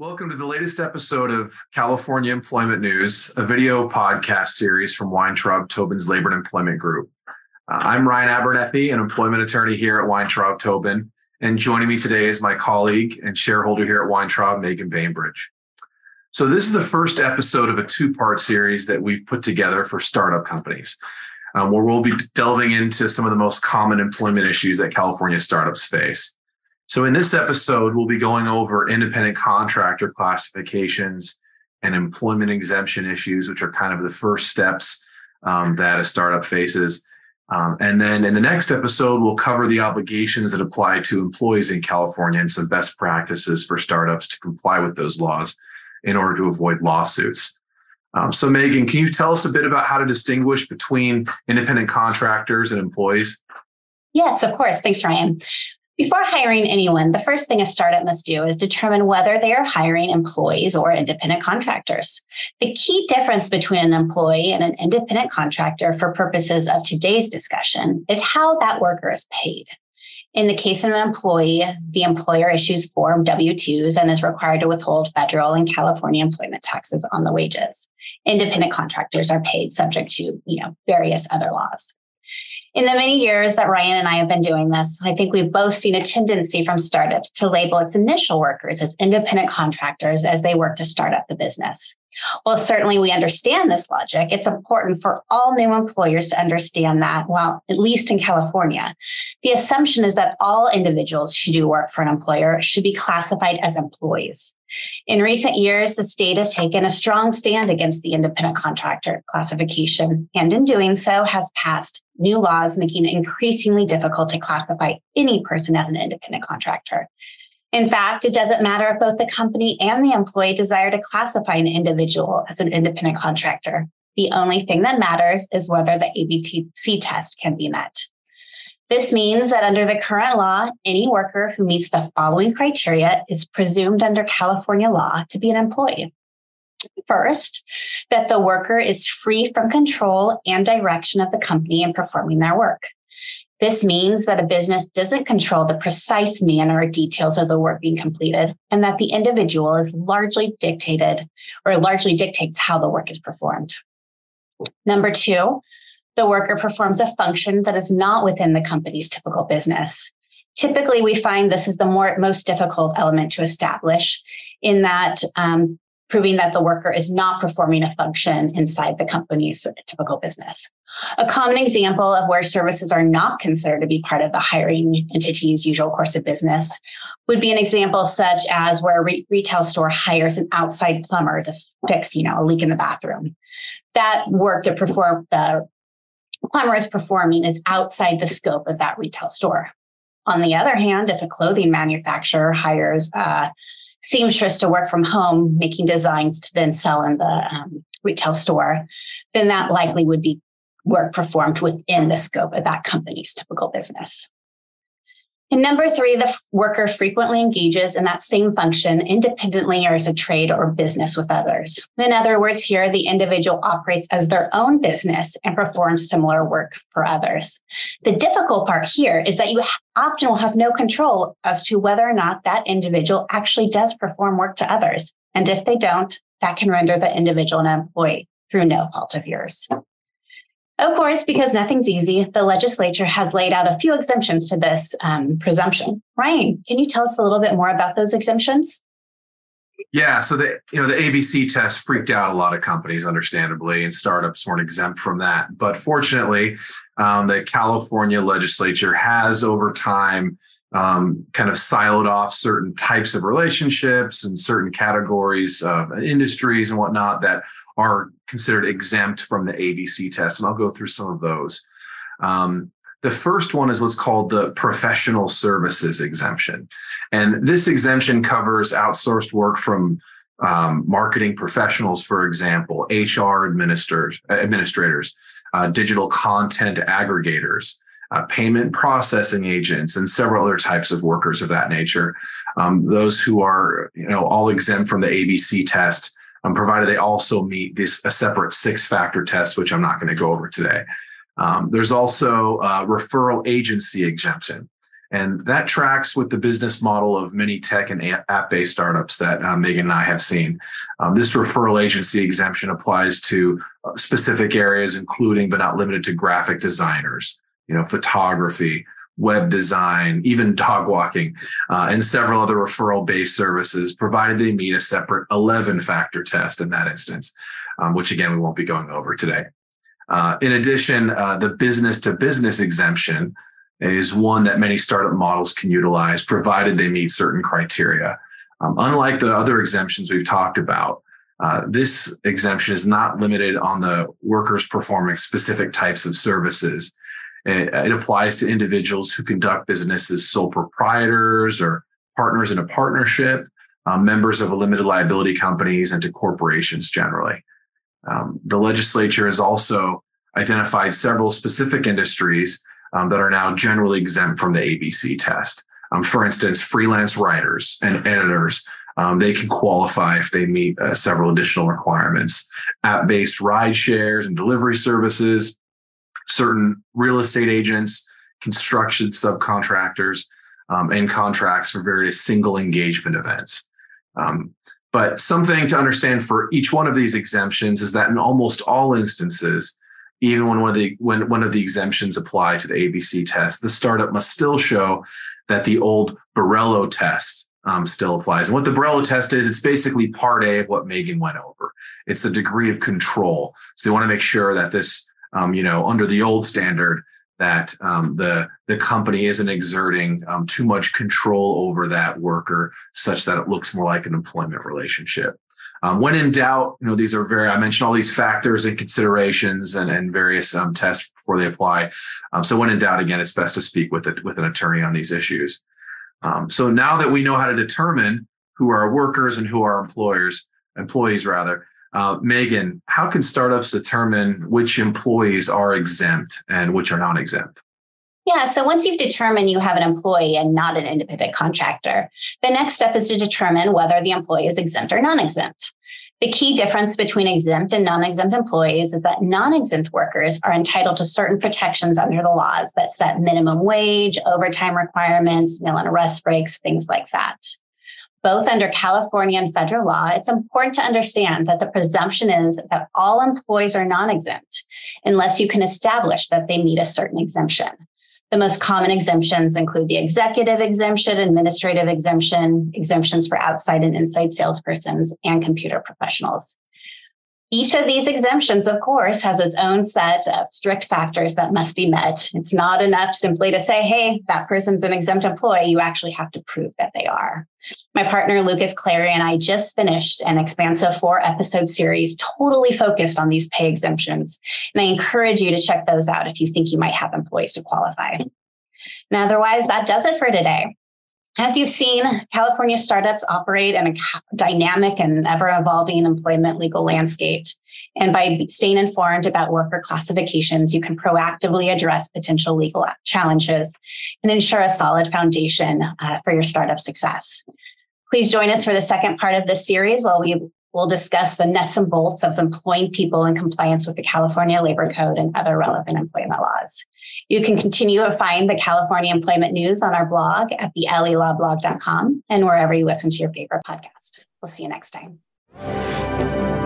Welcome to the latest episode of California Employment News, a video podcast series from Weintraub Tobin's Labor and Employment Group. Uh, I'm Ryan Abernethy, an employment attorney here at Weintraub Tobin, and joining me today is my colleague and shareholder here at Weintraub, Meagan Bainbridge. So, this is the first episode of a two part series that we've put together for startup companies, um, where we'll be delving into some of the most common employment issues that California startups face. So, in this episode, we'll be going over independent contractor classifications and employment exemption issues, which are kind of the first steps um, that a startup faces. Um, and then in the next episode, we'll cover the obligations that apply to employees in California and some best practices for startups to comply with those laws in order to avoid lawsuits. Um, so, Meagan, can you tell us a bit about how to distinguish between independent contractors and employees? Yes, of course. Thanks, Ryan. Before hiring anyone, the first thing a startup must do is determine whether they are hiring employees or independent contractors. The key difference between an employee and an independent contractor for purposes of today's discussion is how that worker is paid. In the case of an employee, the employer issues Form W 2s and is required to withhold federal and California employment taxes on the wages. Independent contractors are paid subject to you know, various other laws. In the many years that Ryan and I have been doing this, I think we've both seen a tendency from startups to label its initial workers as independent contractors as they work to start up the business. Well, certainly we understand this logic. It's important for all new employers to understand that, well, at least in California, the assumption is that all individuals who do work for an employer should be classified as employees. In recent years, the state has taken a strong stand against the independent contractor classification, and in doing so, has passed new laws making it increasingly difficult to classify any person as an independent contractor. In fact, it doesn't matter if both the company and the employee desire to classify an individual as an independent contractor. The only thing that matters is whether the ABC test can be met. This means that under the current law, any worker who meets the following criteria is presumed under California law to be an employee. First, that the worker is free from control and direction of the company in performing their work. This means that a business doesn't control the precise manner or details of the work being completed, and that the individual is largely dictated or largely dictates how the work is performed. Number two, the worker performs a function that is not within the company's typical business. Typically, we find this is the more, most difficult element to establish in that um, proving that the worker is not performing a function inside the company's typical business. A common example of where services are not considered to be part of the hiring entity's usual course of business would be an example such as where a re- retail store hires an outside plumber to fix, you know, a leak in the bathroom. That work that perform the plumber is performing is outside the scope of that retail store. On the other hand, if a clothing manufacturer hires a seamstress to work from home, making designs to then sell in the um, retail store, then that likely would be work performed within the scope of that company's typical business. And number three, the worker frequently engages in that same function independently or as a trade or business with others. In other words, here, the individual operates as their own business and performs similar work for others. The difficult part here is that you often will have no control as to whether or not that individual actually does perform work to others. And if they don't, that can render the individual an employee through no fault of yours. Of course, because nothing's easy, the legislature has laid out a few exemptions to this um, presumption. Ryan, can you tell us a little bit more about those exemptions? Yeah, so the you know the ABC test freaked out a lot of companies, understandably, and startups weren't exempt from that. But fortunately, um, the California legislature has over time um, kind of siloed off certain types of relationships and certain categories of industries and whatnot that are considered exempt from the ABC test. And I'll go through some of those. Um, the first one is what's called the professional services exemption. And this exemption covers outsourced work from um, marketing professionals, for example, HR administrators, administrators uh, digital content aggregators, uh, payment processing agents, and several other types of workers of that nature. Um, those who are, you know, all exempt from the ABC test, um, provided they also meet this a separate six-factor test, which I'm not going to go over today. Um, there's also referral agency exemption. And that tracks with the business model of many tech and app based startups that uh, Meagan and I have seen. Um, this referral agency exemption applies to uh, specific areas, including but not limited to graphic designers, you know, photography, web design, even dog walking, uh, and several other referral based services, provided they meet a separate 11 factor test in that instance, um, which again, we won't be going over today. Uh, in addition, uh, the business to business exemption is one that many startup models can utilize, provided they meet certain criteria. Um, unlike the other exemptions we've talked about, uh, this exemption is not limited on the workers performing specific types of services. It, applies to individuals who conduct business as sole proprietors or partners in a partnership, uh, members of a limited liability companies, and to corporations generally. Um, the legislature has also identified several specific industries um, that are now generally exempt from the ABC test. Um, for instance, freelance writers and editors, um, they can qualify if they meet uh, several additional requirements. App based ride shares and delivery services, certain real estate agents, construction subcontractors, um, and contracts for various single engagement events. Um, but something to understand for each one of these exemptions is that in almost all instances, even when one of the when one of the exemptions apply to the ABC test, the startup must still show that the old Borello test um, still applies. And what the Borello test is, it's basically part A of what Meagan went over. It's the degree of control. So they want to make sure that this, um, you know, under the old standard, that um, the the company isn't exerting um, too much control over that worker, such that it looks more like an employment relationship. Um, when in doubt, you know, these are very, I mentioned all these factors and considerations and, and various um, tests before they apply. Um, so when in doubt, again, it's best to speak with it, with an attorney on these issues. Um, so now that we know how to determine who are workers and who are employers, employees rather, uh, Meagan, how can startups determine which employees are exempt and which are not exempt? Yeah, so once you've determined you have an employee and not an independent contractor, the next step is to determine whether the employee is exempt or non exempt. The key difference between exempt and non exempt employees is that non exempt workers are entitled to certain protections under the laws that set minimum wage, overtime requirements, meal and rest breaks, things like that. Both under California and federal law, it's important to understand that the presumption is that all employees are non exempt unless you can establish that they meet a certain exemption. The most common exemptions include the executive exemption, administrative exemption, exemptions for outside and inside salespersons, and computer professionals. Each of these exemptions, of course, has its own set of strict factors that must be met. It's not enough simply to say, hey, that person's an exempt employee. You actually have to prove that they are. My partner, Lukas Clary, and I just finished an expansive four episode series totally focused on these pay exemptions. And I encourage you to check those out if you think you might have employees to qualify. And otherwise, that does it for today. As you've seen, California startups operate in a dynamic and ever evolving employment legal landscape. And by staying informed about worker classifications, you can proactively address potential legal challenges and ensure a solid foundation uh, for your startup success. Please join us for the second part of this series while we will discuss the nuts and bolts of employing people in compliance with the California Labor Code and other relevant employment laws. You can continue to find the California Employment News on our blog at the lelawblog.com and wherever you listen to your favorite podcast. We'll see you next time.